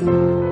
嗯。